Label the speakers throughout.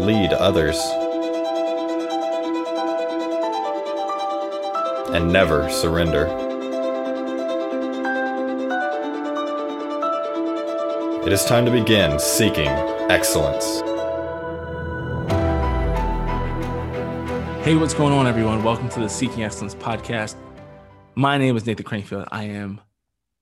Speaker 1: Lead others. And never surrender. It is time to begin seeking excellence.
Speaker 2: Hey, what's going on, everyone? Welcome to the Seeking Excellence podcast. My name is Nathan Crankfield. I am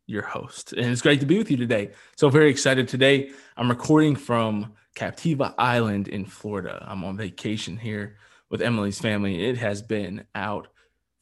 Speaker 2: your host, and it's great to be with you today. So, very excited today. I'm recording from Captiva Island in Florida. I'm on vacation here with Emily's family. It has been out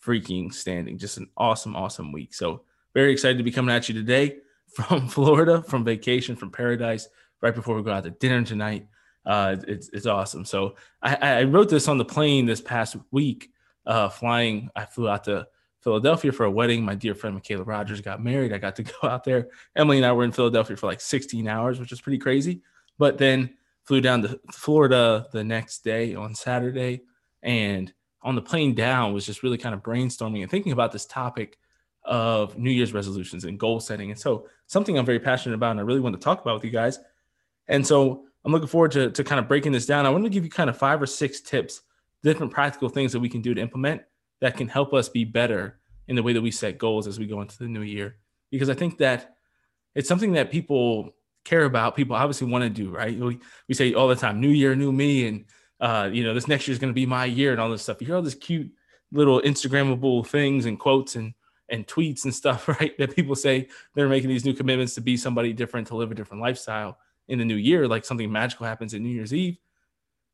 Speaker 2: freaking standing, just an awesome, awesome week. So, very excited to be coming at you today from Florida, from vacation, from paradise, right before we go out to dinner tonight. Uh, it's, it's awesome. So I, I wrote this on the plane this past week, uh, flying. I flew out to Philadelphia for a wedding. My dear friend Michaela Rogers got married. I got to go out there. Emily and I were in Philadelphia for like 16 hours, which is pretty crazy. But then flew down to Florida the next day on Saturday. And on the plane down was just really kind of brainstorming and thinking about this topic of New Year's resolutions and goal setting. And so something I'm very passionate about and I really want to talk about with you guys. And so I'm looking forward to, to kind of breaking this down. I want to give you kind of five or six tips, different practical things that we can do to implement that can help us be better in the way that we set goals as we go into the new year. Because I think that it's something that people care about. People obviously want to do, right? We, we say all the time, new year, new me. And, uh, you know, this next year is going to be my year and all this stuff. You hear all this cute little Instagrammable things and quotes and, and tweets and stuff, right? That people say they're making these new commitments to be somebody different, to live a different lifestyle in the new year, like something magical happens in New Year's Eve,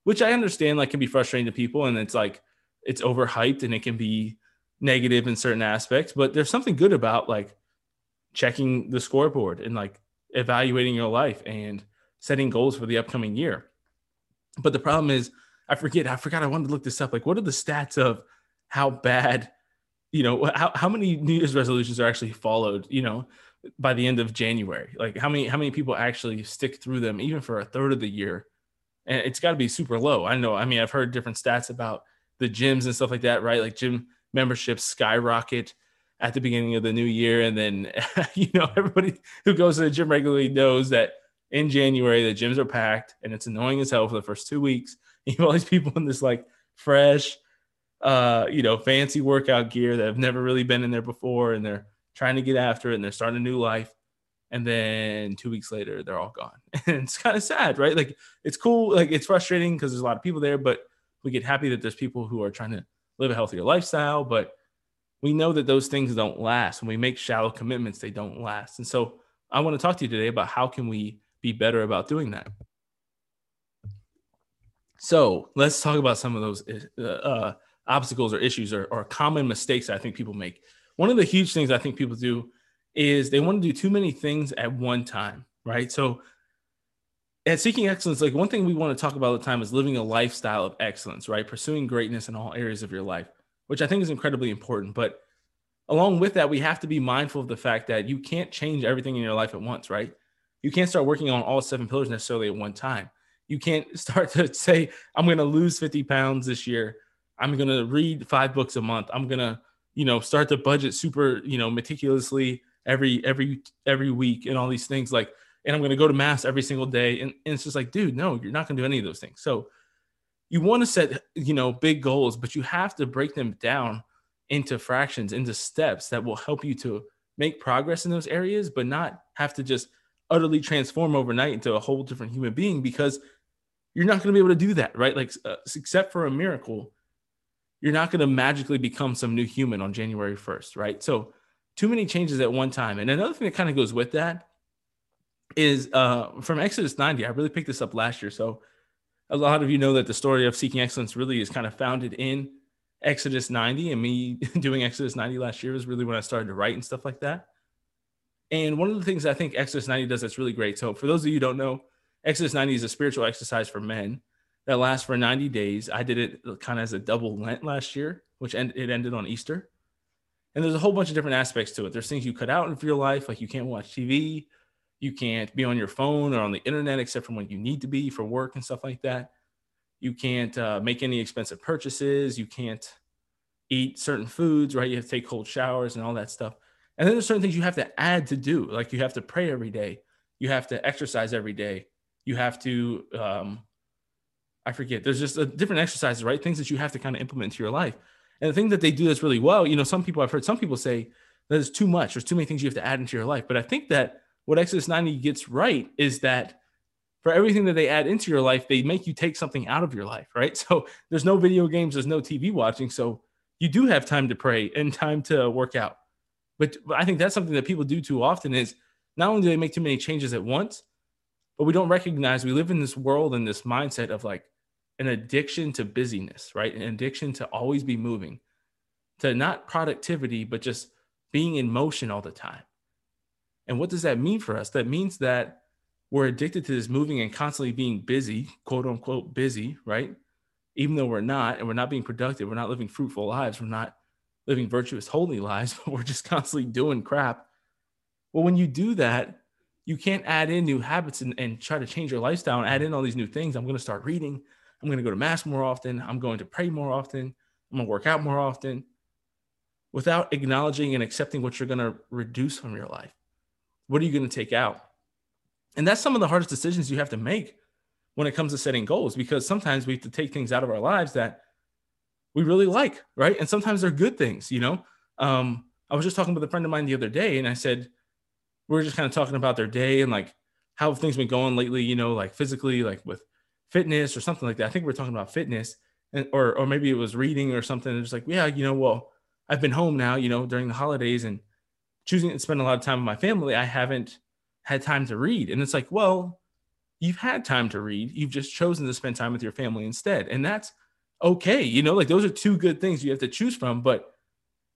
Speaker 2: which I understand like can be frustrating to people and it's like it's overhyped and it can be negative in certain aspects, but there's something good about like checking the scoreboard and like evaluating your life and setting goals for the upcoming year. But the problem is I forget, I forgot I wanted to look this up. Like what are the stats of how bad, you know, how, how many New Year's resolutions are actually followed, you know, by the end of January? Like how many how many people actually stick through them even for a third of the year? And it's got to be super low. I know. I mean, I've heard different stats about the gyms and stuff like that, right? Like gym memberships skyrocket at the beginning of the new year, and then you know everybody who goes to the gym regularly knows that in January the gyms are packed and it's annoying as hell for the first two weeks. You have all these people in this like fresh, uh, you know, fancy workout gear that have never really been in there before, and they're trying to get after it and they're starting a new life. And then two weeks later, they're all gone. And it's kind of sad, right? Like it's cool, like it's frustrating because there's a lot of people there, but we get happy that there's people who are trying to live a healthier lifestyle. But we know that those things don't last. When we make shallow commitments, they don't last. And so I want to talk to you today about how can we be better about doing that. So let's talk about some of those uh, uh, obstacles or issues or, or common mistakes I think people make one of the huge things I think people do is they want to do too many things at one time, right? So at seeking excellence, like one thing we want to talk about all the time is living a lifestyle of excellence, right? Pursuing greatness in all areas of your life, which I think is incredibly important. But along with that, we have to be mindful of the fact that you can't change everything in your life at once, right? You can't start working on all seven pillars necessarily at one time. You can't start to say, I'm going to lose 50 pounds this year. I'm going to read five books a month. I'm going to you know start to budget super you know meticulously every every every week and all these things like and i'm going to go to mass every single day and, and it's just like dude no you're not going to do any of those things so you want to set you know big goals but you have to break them down into fractions into steps that will help you to make progress in those areas but not have to just utterly transform overnight into a whole different human being because you're not going to be able to do that, right? Like, uh, except for a miracle, you're not going to magically become some new human on January 1st, right? So, too many changes at one time. And another thing that kind of goes with that is uh, from Exodus 90. I really picked this up last year. So, a lot of you know that the story of seeking excellence really is kind of founded in Exodus 90. And me doing Exodus 90 last year was really when I started to write and stuff like that. And one of the things I think Exodus 90 does that's really great. So, for those of you who don't know, Exodus 90 is a spiritual exercise for men that lasts for 90 days. I did it kind of as a double Lent last year, which end, it ended on Easter. And there's a whole bunch of different aspects to it. There's things you cut out of your life, like you can't watch TV, you can't be on your phone or on the internet except for when you need to be for work and stuff like that. You can't uh, make any expensive purchases. You can't eat certain foods, right? You have to take cold showers and all that stuff. And then there's certain things you have to add to do, like you have to pray every day, you have to exercise every day, you have to, um, I forget, there's just a different exercises, right? Things that you have to kind of implement into your life. And the thing that they do that's really well, you know, some people I've heard some people say that there's too much, there's too many things you have to add into your life. But I think that what Exodus 90 gets right is that for everything that they add into your life, they make you take something out of your life, right? So there's no video games, there's no TV watching. So you do have time to pray and time to work out. But I think that's something that people do too often is not only do they make too many changes at once, but we don't recognize we live in this world and this mindset of like an addiction to busyness, right? An addiction to always be moving, to not productivity, but just being in motion all the time. And what does that mean for us? That means that we're addicted to this moving and constantly being busy, quote unquote, busy, right? Even though we're not, and we're not being productive, we're not living fruitful lives, we're not living virtuous, holy lives, but we're just constantly doing crap. Well, when you do that, you can't add in new habits and, and try to change your lifestyle and add in all these new things. I'm going to start reading. I'm going to go to mass more often. I'm going to pray more often. I'm going to work out more often without acknowledging and accepting what you're going to reduce from your life. What are you going to take out? And that's some of the hardest decisions you have to make when it comes to setting goals because sometimes we have to take things out of our lives that we really like, right? And sometimes they're good things, you know. Um, I was just talking with a friend of mine the other day, and I said we are just kind of talking about their day and like how have things been going lately, you know, like physically, like with fitness or something like that. I think we are talking about fitness, and or or maybe it was reading or something. It's like, yeah, you know, well, I've been home now, you know, during the holidays and choosing to spend a lot of time with my family. I haven't had time to read, and it's like, well, you've had time to read. You've just chosen to spend time with your family instead, and that's okay. You know, like those are two good things you have to choose from. But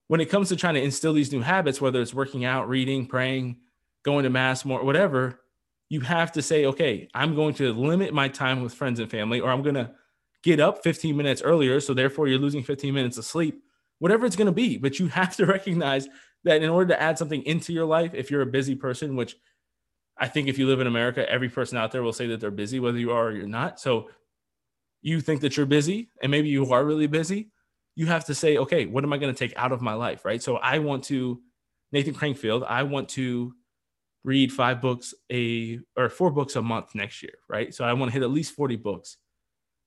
Speaker 2: when it comes to trying to instill these new habits, whether it's working out, reading, praying, going to mass more, whatever, you have to say, okay, I'm going to limit my time with friends and family, or I'm going to get up 15 minutes earlier. So therefore, you're losing 15 minutes of sleep, whatever it's going to be. But you have to recognize that in order to add something into your life, if you're a busy person, which I think if you live in America, every person out there will say that they're busy, whether you are or you're not. So you think that you're busy and maybe you are really busy, you have to say, okay, what am I going to take out of my life? Right. So I want to, Nathan Crankfield, I want to read five books a or four books a month next year. Right. So I want to hit at least 40 books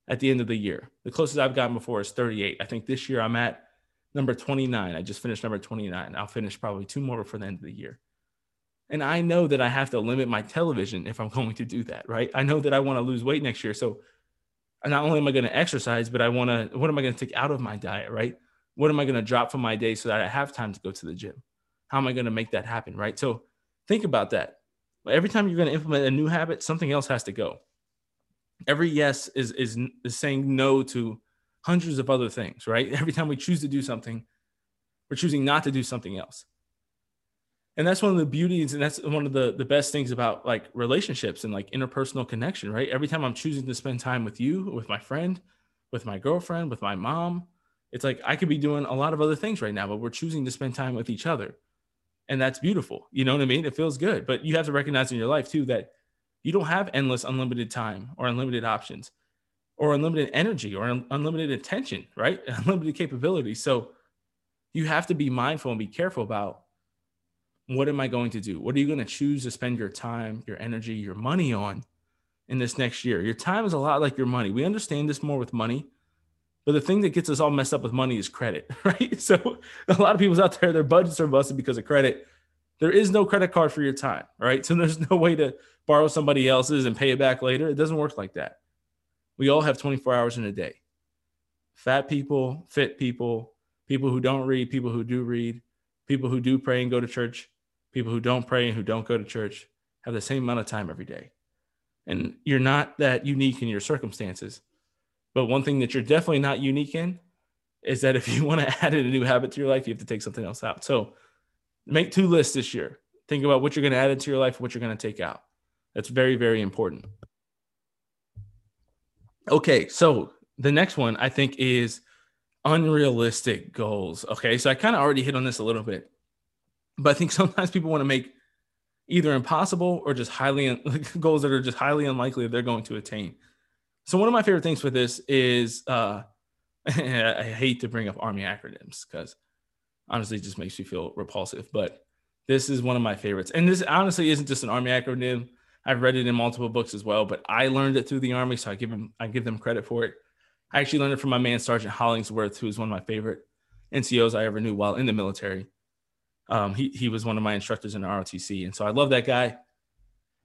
Speaker 2: at the end of the year. The closest I've gotten before is 38. I think this year I'm at number 29. I just finished number 29. I'll finish probably two more before the end of the year. And I know that I have to limit my television if I'm going to do that, right? I know that I want to lose weight next year. So not only am I going to exercise, but I want to, what am I going to take out of my diet, right? What am I going to drop from my day so that I have time to go to the gym? How am I going to make that happen, right? So think about that. Every time you're going to implement a new habit, something else has to go. Every yes is, is, is saying no to hundreds of other things, right? Every time we choose to do something, we're choosing not to do something else. And that's one of the beauties and that's one of the the best things about like relationships and like interpersonal connection right? Every time i'm choosing to spend time with you with my friend with my girlfriend with my mom it's like i could be doing a lot of other things right now but we're choosing to spend time with each other. And that's beautiful. You know what i mean? It feels good. But you have to recognize in your life too that you don't have endless unlimited time or unlimited options or unlimited energy or unlimited attention right unlimited capability so you have to be mindful and be careful about what am I going to do? What are you going to choose to spend your time, your energy, your money on in this next year? Your time is a lot like your money. We understand this more with money, but the thing that gets us all messed up with money is credit, right? So a lot of people's out there, their budgets are busted because of credit. there is no credit card for your time, right? So there's no way to borrow somebody else's and pay it back later. It doesn't work like that. We all have 24 hours in a day. Fat people, fit people, people who don't read, people who do read, people who do pray and go to church, people who don't pray and who don't go to church have the same amount of time every day. And you're not that unique in your circumstances. But one thing that you're definitely not unique in is that if you want to add in a new habit to your life, you have to take something else out. So make two lists this year. Think about what you're going to add into your life, what you're going to take out. That's very, very important. Okay, so the next one I think is unrealistic goals. Okay, so I kind of already hit on this a little bit, but I think sometimes people want to make either impossible or just highly goals that are just highly unlikely they're going to attain. So one of my favorite things with this is uh, I hate to bring up army acronyms because honestly it just makes you feel repulsive, but this is one of my favorites. And this honestly isn't just an army acronym. I've read it in multiple books as well, but I learned it through the army, so I give them I give them credit for it. I actually learned it from my man Sergeant Hollingsworth, who is one of my favorite NCOs I ever knew while in the military. Um, he he was one of my instructors in the ROTC, and so I love that guy.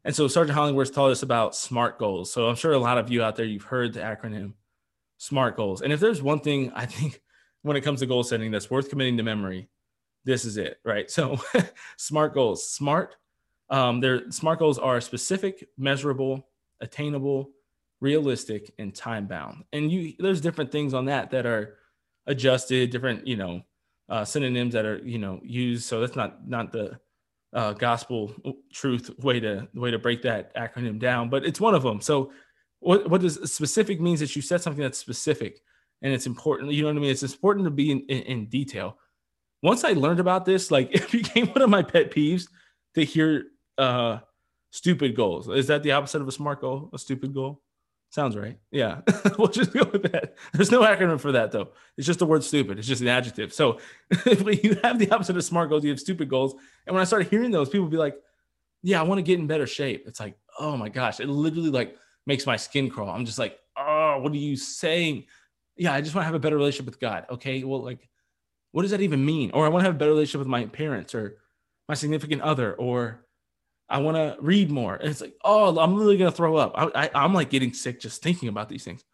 Speaker 2: And so Sergeant Hollingsworth taught us about SMART goals. So I'm sure a lot of you out there you've heard the acronym SMART goals. And if there's one thing I think when it comes to goal setting that's worth committing to memory, this is it, right? So SMART goals, SMART. Um, their SMART goals are specific, measurable, attainable, realistic, and time bound. And you there's different things on that that are adjusted, different you know uh, synonyms that are you know used. So that's not not the uh, gospel truth way to way to break that acronym down, but it's one of them. So what what does specific means that you said something that's specific and it's important. You know what I mean? It's important to be in, in, in detail. Once I learned about this, like it became one of my pet peeves to hear uh, stupid goals. Is that the opposite of a smart goal? A stupid goal? Sounds right. Yeah. we'll just go with that. There's no acronym for that though. It's just the word stupid. It's just an adjective. So if you have the opposite of smart goals, you have stupid goals. And when I started hearing those, people be like, yeah, I want to get in better shape. It's like, oh my gosh, it literally like makes my skin crawl. I'm just like, oh, what are you saying? Yeah, I just want to have a better relationship with God. Okay. Well, like, what does that even mean? Or I want to have a better relationship with my parents or my significant other or I want to read more. And it's like, oh, I'm literally going to throw up. I, I, am like getting sick just thinking about these things.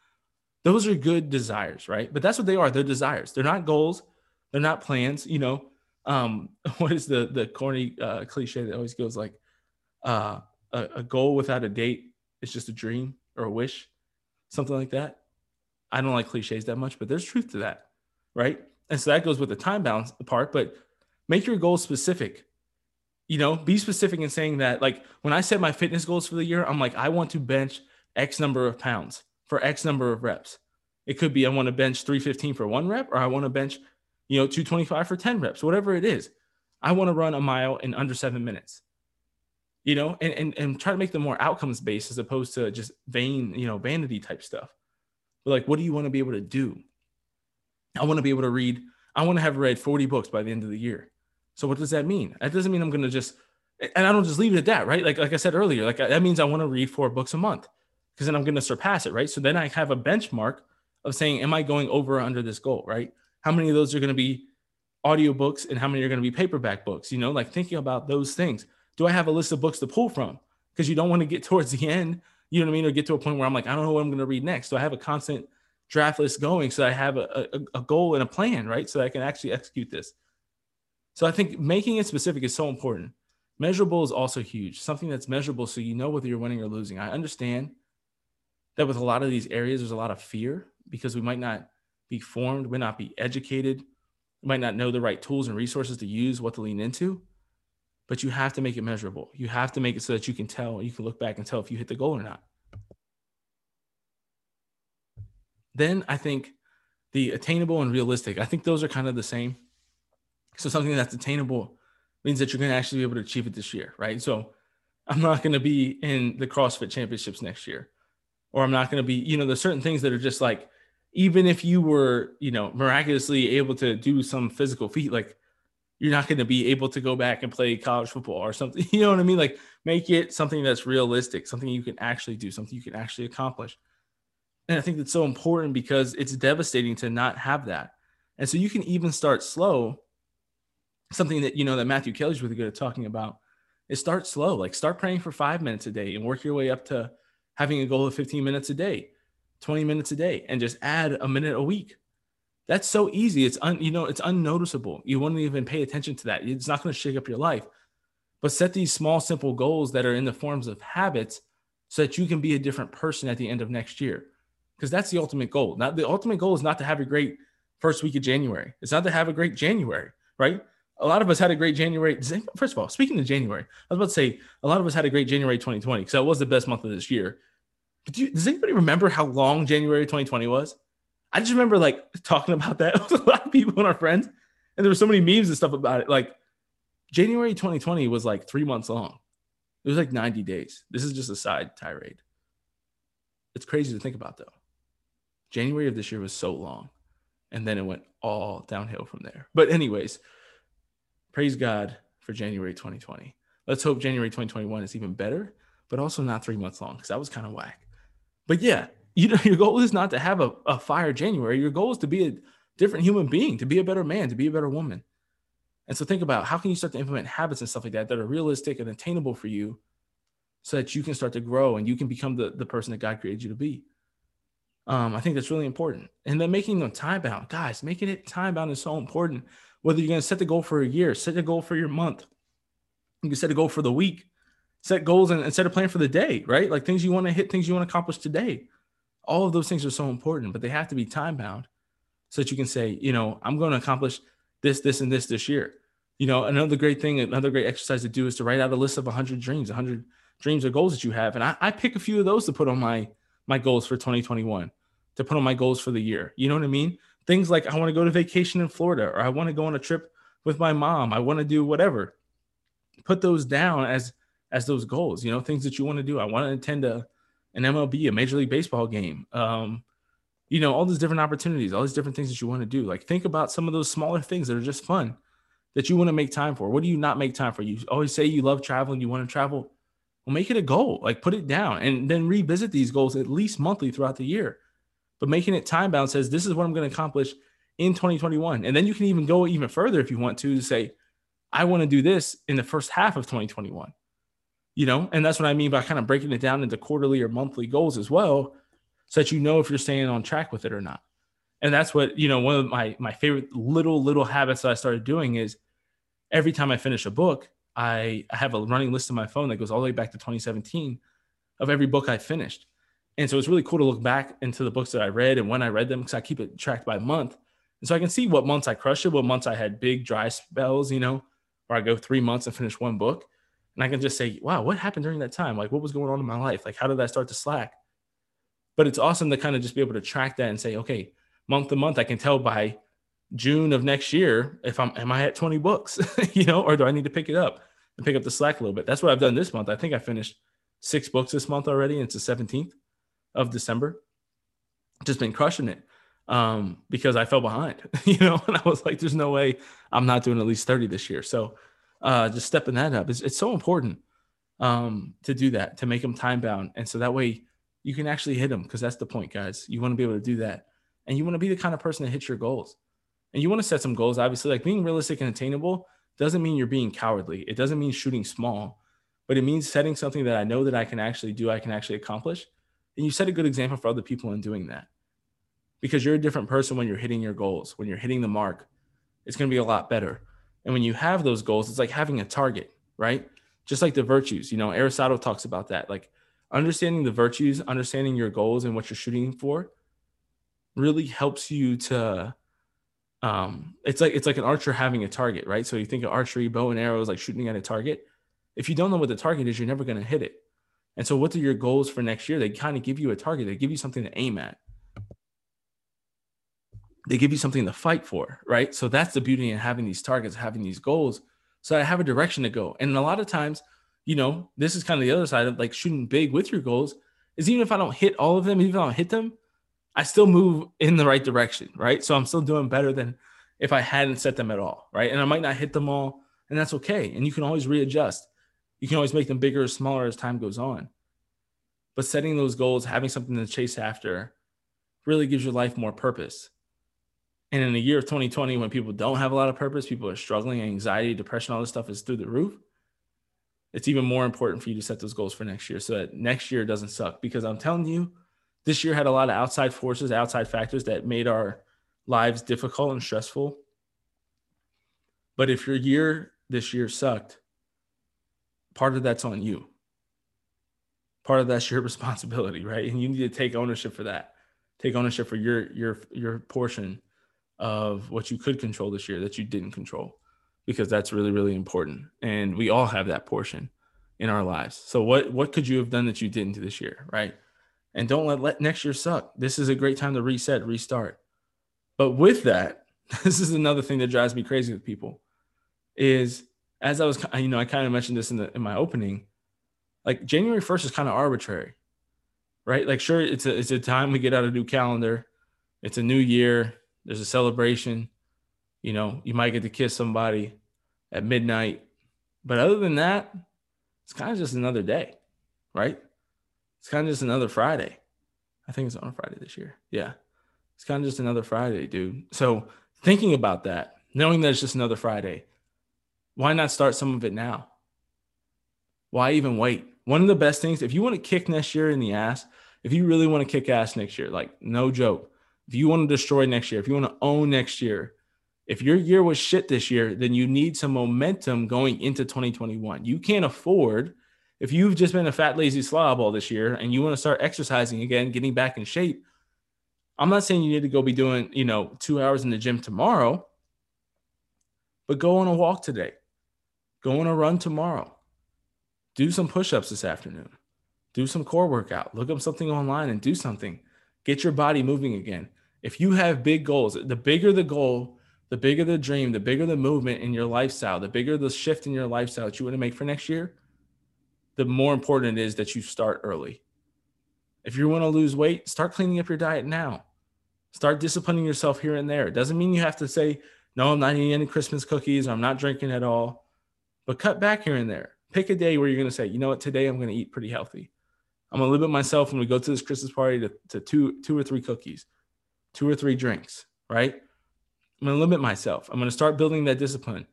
Speaker 2: Those are good desires, right? But that's what they are. They're desires. They're not goals. They're not plans. You know, um, what is the the corny uh, cliche that always goes like, uh, a, a goal without a date is just a dream or a wish, something like that. I don't like cliches that much, but there's truth to that, right? And so that goes with the time balance part. But make your goals specific you know, be specific in saying that. Like when I set my fitness goals for the year, I'm like, I want to bench X number of pounds for X number of reps. It could be I want to bench 315 for one rep, or I want to bench, you know, 225 for 10 reps, whatever it is. I want to run a mile in under seven minutes. You know, and, and and try to make them more outcomes based as opposed to just vain, you know, vanity type stuff. But like, what do you want to be able to do? I want to be able to read, I want to have read 40 books by the end of the year. So what does that mean? That doesn't mean I'm going to just and I don't just leave it at that, right? Like like I said earlier, like that means I want to read four books a month because then I'm going to surpass it, right? So then I have a benchmark of saying, am I going over or under this goal, right? How many of those are going to be audiobooks and how many are going to be paperback books? You know, like thinking about those things. Do I have a list of books to pull from? Because you don't want to get towards the end, you know what I mean, or get to a point where I'm like, I don't know what I'm going to read next. So I have a constant draft list going, so I have a, a, a goal and a plan, right? So I can actually execute this. So I think making it specific is so important. Measurable is also huge, something that's measurable so you know whether you're winning or losing. I understand that with a lot of these areas, there's a lot of fear because we might not be formed, we might not be educated, we might not know the right tools and resources to use, what to lean into. But you have to make it measurable. You have to make it so that you can tell, you can look back and tell if you hit the goal or not. Then I think the attainable and realistic, I think those are kind of the same. So something that's attainable means that you're going to actually be able to achieve it this year, right? So I'm not going to be in the CrossFit championships next year, or I'm not going to be, you know, there's certain things that are just like, even if you were, you know, miraculously able to do some physical feat, like you're not going to be able to go back and play college football or something. You know what I mean? Like make it something that's realistic, something you can actually do, something you can actually accomplish. And I think that's so important because it's devastating to not have that. And so you can even start slow something that you know that Matthew Kelly's really good at talking about is start slow. Like start praying for five minutes a day and work your way up to having a goal of 15 minutes a day, 20 minutes a day, and just add a minute a week. That's so easy. It's un, you know, it's unnoticeable. You won't even pay attention to that. It's not going to shake up your life. But set these small, simple goals that are in the forms of habits so that you can be a different person at the end of next year. Because that's the ultimate goal. Not the ultimate goal is not to have a great first week of January. It's not to have a great January, right? A lot of us had a great January. First of all, speaking of January, I was about to say a lot of us had a great January 2020 because that was the best month of this year. But do you, does anybody remember how long January 2020 was? I just remember like talking about that with a lot of people and our friends, and there were so many memes and stuff about it. Like January 2020 was like three months long. It was like 90 days. This is just a side tirade. It's crazy to think about though. January of this year was so long, and then it went all downhill from there. But anyways, praise God for January 2020. Let's hope January 2021 is even better, but also not three months long because that was kind of whack. But yeah, you know, your goal is not to have a, a fire January. Your goal is to be a different human being, to be a better man, to be a better woman. And so think about how can you start to implement habits and stuff like that that are realistic and attainable for you so that you can start to grow and you can become the, the person that God created you to be. Um, I think that's really important. And then making them time bound. Guys, making it time bound is so important. Whether you're going to set the goal for a year, set the goal for your month, you can set a goal for the week, set goals and, and set a plan for the day, right? Like things you want to hit, things you want to accomplish today all of those things are so important, but they have to be time bound so that you can say, you know, I'm going to accomplish this, this, and this this year. You know, another great thing, another great exercise to do is to write out a list of 100 dreams, 100 dreams or goals that you have. And I, I pick a few of those to put on my my goals for 2021, to put on my goals for the year. You know what I mean? Things like I want to go to vacation in Florida, or I want to go on a trip with my mom. I want to do whatever. Put those down as as those goals. You know, things that you want to do. I want to attend a an MLB, a Major League Baseball game. Um, you know, all these different opportunities, all these different things that you want to do. Like think about some of those smaller things that are just fun that you want to make time for. What do you not make time for? You always say you love traveling, you want to travel. Well, make it a goal. Like put it down and then revisit these goals at least monthly throughout the year. But making it time bound says this is what I'm going to accomplish in 2021. And then you can even go even further if you want to to say, I want to do this in the first half of 2021 you know, and that's what I mean by kind of breaking it down into quarterly or monthly goals as well, so that you know if you're staying on track with it or not. And that's what, you know, one of my my favorite little little habits that I started doing is every time I finish a book, I, I have a running list on my phone that goes all the way back to 2017 of every book I finished. And so it's really cool to look back into the books that I read and when I read them because I keep it tracked by month. And so I can see what months I crushed it, what months I had big dry spells, you know, where I go three months and finish one book and I can just say, wow, what happened during that time? Like, what was going on in my life? Like, how did I start to slack? But it's awesome to kind of just be able to track that and say, okay, month to month, I can tell by June of next year if I'm am I at 20 books, you know, or do I need to pick it up and pick up the slack a little bit? That's what I've done this month. I think I finished six books this month already. And it's the 17th of December. Just been crushing it um, because I fell behind, you know, and I was like, there's no way I'm not doing at least 30 this year. So uh, just stepping that up. It's, it's so important um, to do that, to make them time bound. And so that way you can actually hit them because that's the point, guys. You want to be able to do that. And you want to be the kind of person that hits your goals. And you want to set some goals, obviously, like being realistic and attainable doesn't mean you're being cowardly. It doesn't mean shooting small, but it means setting something that I know that I can actually do, I can actually accomplish. And you set a good example for other people in doing that because you're a different person when you're hitting your goals, when you're hitting the mark. It's going to be a lot better. And when you have those goals, it's like having a target, right? Just like the virtues, you know, Aristotle talks about that. Like understanding the virtues, understanding your goals and what you're shooting for really helps you to um it's like it's like an archer having a target, right? So you think of archery, bow and arrows like shooting at a target. If you don't know what the target is, you're never going to hit it. And so what are your goals for next year? They kind of give you a target. They give you something to aim at they give you something to fight for, right? So that's the beauty in having these targets, having these goals. So I have a direction to go. And a lot of times, you know, this is kind of the other side of like shooting big with your goals is even if I don't hit all of them, even if I don't hit them, I still move in the right direction, right? So I'm still doing better than if I hadn't set them at all, right? And I might not hit them all, and that's okay. And you can always readjust. You can always make them bigger or smaller as time goes on. But setting those goals, having something to chase after, really gives your life more purpose And in the year of 2020, when people don't have a lot of purpose, people are struggling, anxiety, depression, all this stuff is through the roof. It's even more important for you to set those goals for next year so that next year doesn't suck. Because I'm telling you, this year had a lot of outside forces, outside factors that made our lives difficult and stressful. But if your year this year sucked, part of that's on you. Part of that's your responsibility, right? And you need to take ownership for that. Take ownership for your your your portion of what you could control this year that you didn't control because that's really really important and we all have that portion in our lives so what what could you have done that you didn't do this year right and don't let, let next year suck this is a great time to reset restart but with that this is another thing that drives me crazy with people is as i was you know i kind of mentioned this in the in my opening like january 1st is kind of arbitrary right like sure it's a it's a time we get out a new calendar it's a new year there's a celebration. You know, you might get to kiss somebody at midnight. But other than that, it's kind of just another day, right? It's kind of just another Friday. I think it's on a Friday this year. Yeah. It's kind of just another Friday, dude. So thinking about that, knowing that it's just another Friday, why not start some of it now? Why even wait? One of the best things, if you want to kick next year in the ass, if you really want to kick ass next year, like no joke, if you want to destroy next year, if you want to own next year, if your year was shit this year, then you need some momentum going into 2021. You can't afford, if you've just been a fat, lazy slob all this year and you want to start exercising again, getting back in shape. I'm not saying you need to go be doing, you know, two hours in the gym tomorrow, but go on a walk today. Go on a run tomorrow. Do some push ups this afternoon. Do some core workout. Look up something online and do something. Get your body moving again if you have big goals, the bigger the goal, the bigger the dream, the bigger the movement in your lifestyle, the bigger the shift in your lifestyle that you want to make for next year, the more important it is that you start early. If you want to lose weight, start cleaning up your diet now. Start disciplining yourself here and there. It doesn't mean you have to say, no, I'm not eating any Christmas cookies. I'm not drinking at all. But cut back here and there. Pick a day where you're going to say, you know what, today I'm going to eat pretty healthy. I'm going to limit myself when we go to this Christmas party to, to two, two or three cookies two or three drinks, right? I'm going to limit myself. I'm going to start building that discipline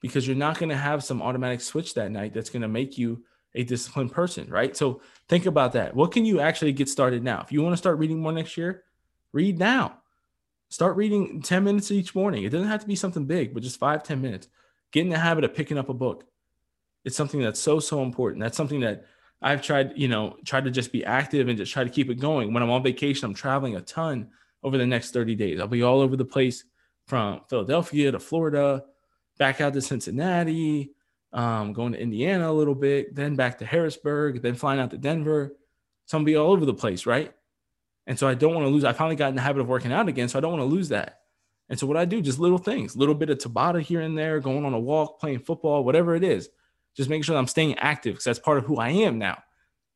Speaker 2: because you're not going to have some automatic switch that night that's going to make you a disciplined person, right? So think about that. What can you actually get started now? If you want to start reading more next year, read now. Start reading 10 minutes each morning. It doesn't have to be something big, but just five, 10 minutes. Get in the habit of picking up a book. It's something that's so, so important. That's something that I've tried, you know, tried to just be active and just try to keep it going. When I'm on vacation, I'm traveling a ton over the next 30 days. I'll be all over the place from Philadelphia to Florida, back out to Cincinnati, um, going to Indiana a little bit, then back to Harrisburg, then flying out to Denver. So I'm be all over the place, right? And so I don't want to lose. I finally got in the habit of working out again, so I don't want to lose that. And so what I do, just little things, little bit of Tabata here and there, going on a walk, playing football, whatever it is, just making sure I'm staying active because that's part of who I am now.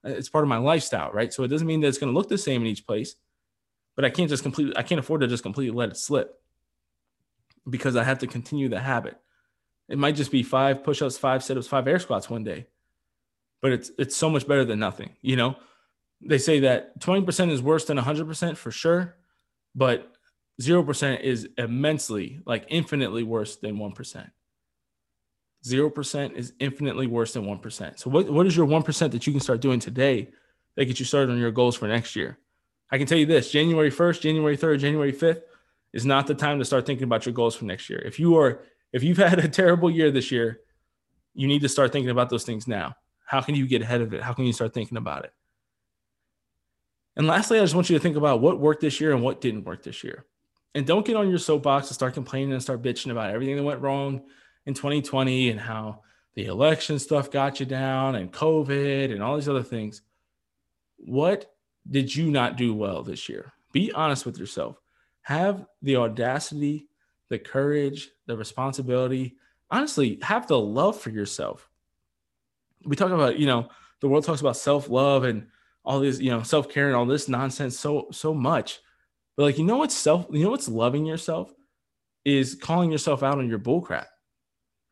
Speaker 2: Uh, it's part of my lifestyle, right? So it doesn't mean that it's going to look the same in each place, but I can't just completely, I can't afford to just completely let it slip because I have to continue the habit. It might just be five push-ups, five sit-ups, five air squats one day, but it's it's so much better than nothing. You know, they say that 20% is worse than 100% for sure, but 0% is immensely, like infinitely worse than 1%. 0% is infinitely worse than 1%. So what, what is your 1% that you can start doing today that gets you started on your goals for next year? I can tell you this January 1st, January 3rd, January 5th is not the time to start thinking about your goals for next year. If you are, if you've had a terrible year this year, you need to start thinking about those things now. How can you get ahead of it? How can you start thinking about it? And lastly, I just want you to think about what worked this year and what didn't work this year. And don't get on your soapbox and start complaining and start bitching about everything that went wrong in 2020 and how the election stuff got you down and COVID and all these other things. What did you not do well this year? Be honest with yourself. Have the audacity, the courage, the responsibility. Honestly, have the love for yourself. We talk about, you know, the world talks about self-love and all this, you know, self-care and all this nonsense so so much. But like, you know what's self, you know what's loving yourself is calling yourself out on your bullcrap.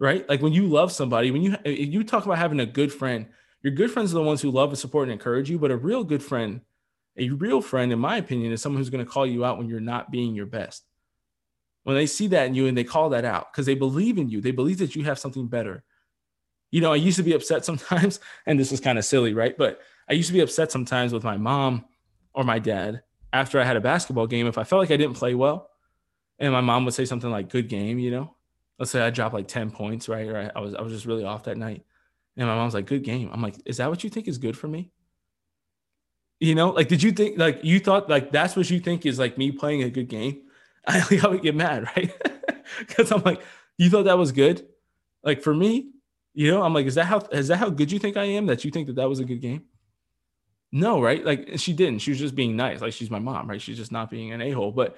Speaker 2: Right? Like when you love somebody, when you you talk about having a good friend, your good friends are the ones who love and support and encourage you, but a real good friend a real friend, in my opinion, is someone who's going to call you out when you're not being your best. when they see that in you and they call that out because they believe in you, they believe that you have something better. You know, I used to be upset sometimes, and this is kind of silly, right? But I used to be upset sometimes with my mom or my dad after I had a basketball game if I felt like I didn't play well, and my mom would say something like "good game," you know. Let's say I dropped like ten points, right? Or I was I was just really off that night, and my mom's like, "Good game." I'm like, "Is that what you think is good for me?" You know, like, did you think like you thought like that's what you think is like me playing a good game? I like I would get mad, right? Because I'm like, you thought that was good? Like for me, you know, I'm like, is that how is that how good you think I am that you think that that was a good game? No, right? Like she didn't. She was just being nice. Like she's my mom, right? She's just not being an a hole. But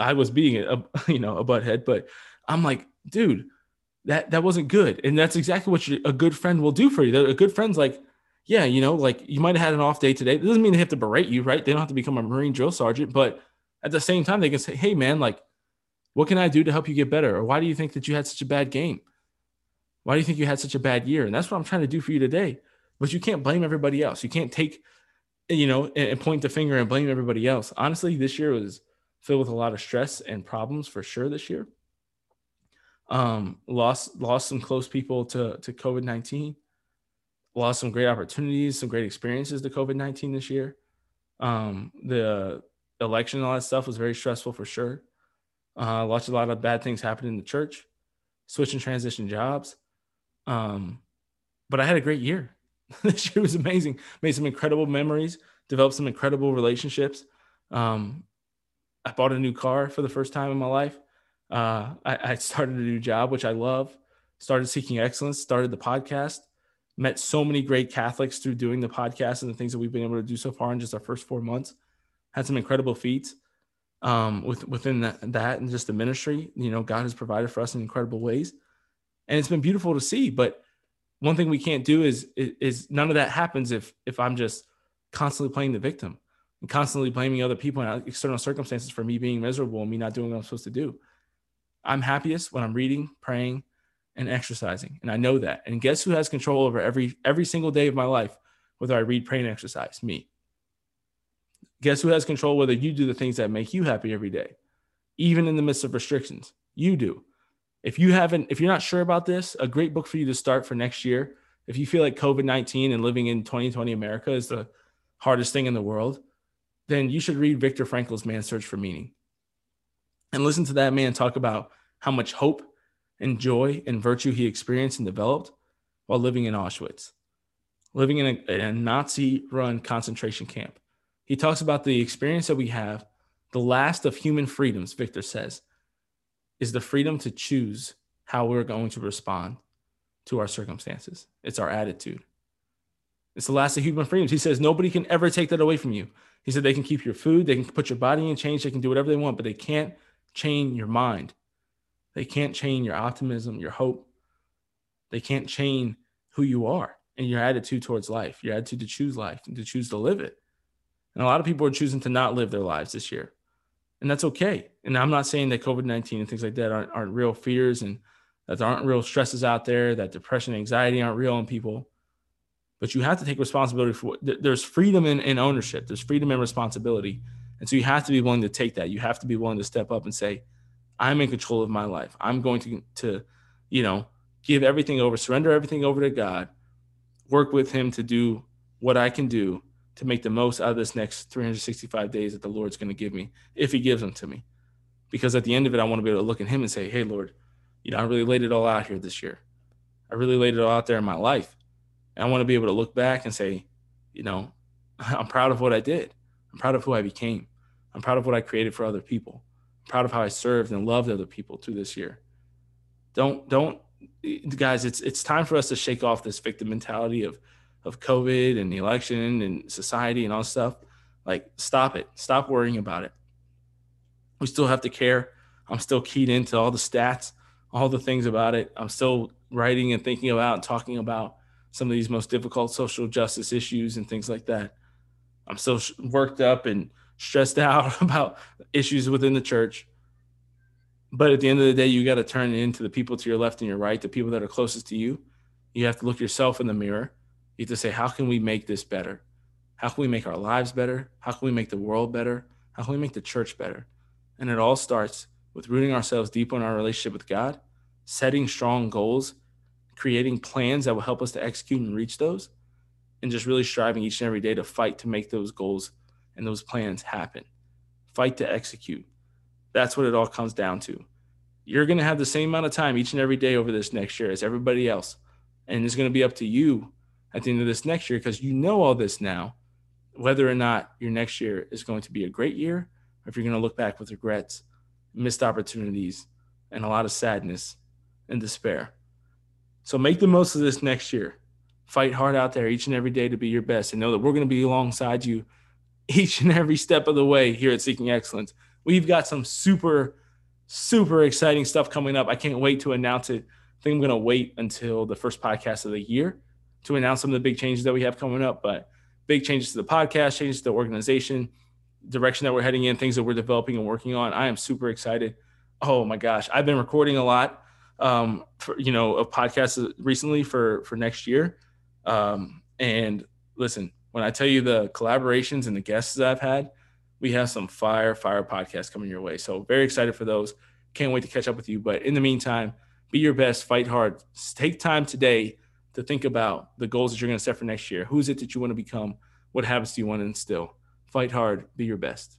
Speaker 2: I was being a, you know a butthead. But I'm like, dude, that that wasn't good. And that's exactly what a good friend will do for you. A good friend's like, yeah, you know, like you might have had an off day today. It doesn't mean they have to berate you, right? They don't have to become a Marine drill sergeant, but at the same time, they can say, hey, man, like, what can I do to help you get better? Or why do you think that you had such a bad game? Why do you think you had such a bad year? And that's what I'm trying to do for you today. But you can't blame everybody else. You can't take, you know, and point the finger and blame everybody else. Honestly, this year was filled with a lot of stress and problems for sure this year. Um, lost lost some close people to to COVID nineteen lost some great opportunities, some great experiences to COVID 19 this year. Um, the election and all that stuff was very stressful for sure. Uh, watched a lot of bad things happen in the church, switch and transition jobs. Um, but I had a great year. This year was amazing. Made some incredible memories, developed some incredible relationships. Um, I bought a new car for the first time in my life. Uh, I, I started a new job, which I love. Started seeking excellence. Started the podcast met so many great Catholics through doing the podcast and the things that we've been able to do so far in just our first four months. Had some incredible feats um, with, within that, that and just the ministry. You know, God has provided for us in incredible ways, and it's been beautiful to see. But one thing we can't do is, is none of that happens if if I'm just constantly playing the victim and constantly blaming other people and external circumstances for me being miserable and me not doing what I'm supposed to do. I'm happiest when I'm reading, praying, and exercising. And I know that. And guess who has control over every every single day of my life, whether I read, pray, and exercise? Me. Guess who has control whether you do the things that make you happy every day, even in the midst of restrictions? You do. If you haven't, if you're not sure about this, a great book for you to start for next year. If you feel like COVID 19 and living in 2020 America is the hardest thing in the world, then you should read Viktor Frankl's Man's Search for Meaning and listen to that man talk about how much hope and joy and virtue he experienced and developed while living in Auschwitz, living in a, a Nazi run concentration camp. He talks about the experience that we have, the last of human freedoms, Viktor says, is the freedom to choose how we're going to respond to our circumstances. It's our attitude. It's the last of human freedoms. He says nobody can ever take that away from you. He said they can keep your food, they can put your body in change, they can do whatever they want, but they can't chain your mind. They can't chain your optimism, your hope. They can't chain who you are and your attitude towards life, your attitude to choose life and to choose to live it. And a lot of people are choosing to not live their lives this year. And that's okay. And I'm not saying that COVID 19 and things like that aren't, aren't real fears and that there aren't real stresses out there, that depression and anxiety aren't real in people. But you have to take responsibility for there's freedom in, in ownership, there's freedom and responsibility. And so you have to be willing to take that. You have to be willing to step up and say, I'm in control of my life. I'm going to to, you know, give everything over, surrender everything over to God, work with him to do what I can do to make the most out of this next 365 days that the Lord's going to give me if he gives them to me. Because at the end of it, I want to be able to look at him and say, Hey, Lord, you know, I really laid it all out here this year. I really laid it all out there in my life. And I want to be able to look back and say, you know, I'm proud of what I did. I'm proud of who I became. I'm proud of what I created for other people I'm proud of how I served and loved other people through this year. Don't don't guys, it's it's time for us to shake off this victim mentality of of COVID and the election and society and all stuff. Like stop it. Stop worrying about it. We still have to care. I'm still keyed into all the stats, all the things about it. I'm still writing and thinking about and talking about some of these most difficult social justice issues and things like that. I'm still worked up and stressed out about issues within the church. But at the end of the day, you got to turn it into the people to your left and your right, the people that are closest to you. You have to look yourself in the mirror. You have to say, how can we make this better? How can we make our lives better? How can we make the world better? How can we make the church better? And it all starts with rooting ourselves deep in our relationship with God, setting strong goals, creating plans that will help us to execute and reach those, and just really striving each and every day to fight to make those goals and those plans happen. Fight to execute. That's what it all comes down to. You're going to have the same amount of time each and every day over this next year as everybody else. And it's going to be up to you at the end of this next year because you know all this now, whether or not your next year is going to be a great year or if you're going to look back with regrets, missed opportunities, and a lot of sadness and despair. So make the most of this next year. Fight hard out there each and every day to be your best and know that we're going to be alongside you each and every step of the way here at Seeking Excellence. We've got some super, super exciting stuff coming up. I can't wait to announce it. I think I'm going to wait until the first podcast of the year to announce some of the big changes that we have coming up. But big changes to the podcast, changes to the organization, direction that we're heading in, things that we're developing and working on. I am super excited. Oh my gosh, I've been recording a lot um, for you know of podcasts recently for for next year. Um, and listen, when I tell you the collaborations and the guests that I've had, we have some fire fire podcasts coming your way. So very excited for those. Can't wait to catch up with you. But in the meantime, be your best, fight hard, take time today to think about the goals that you're going to set for next year. Who is it that you want to become? What habits do you want to instill? Fight hard, be your best.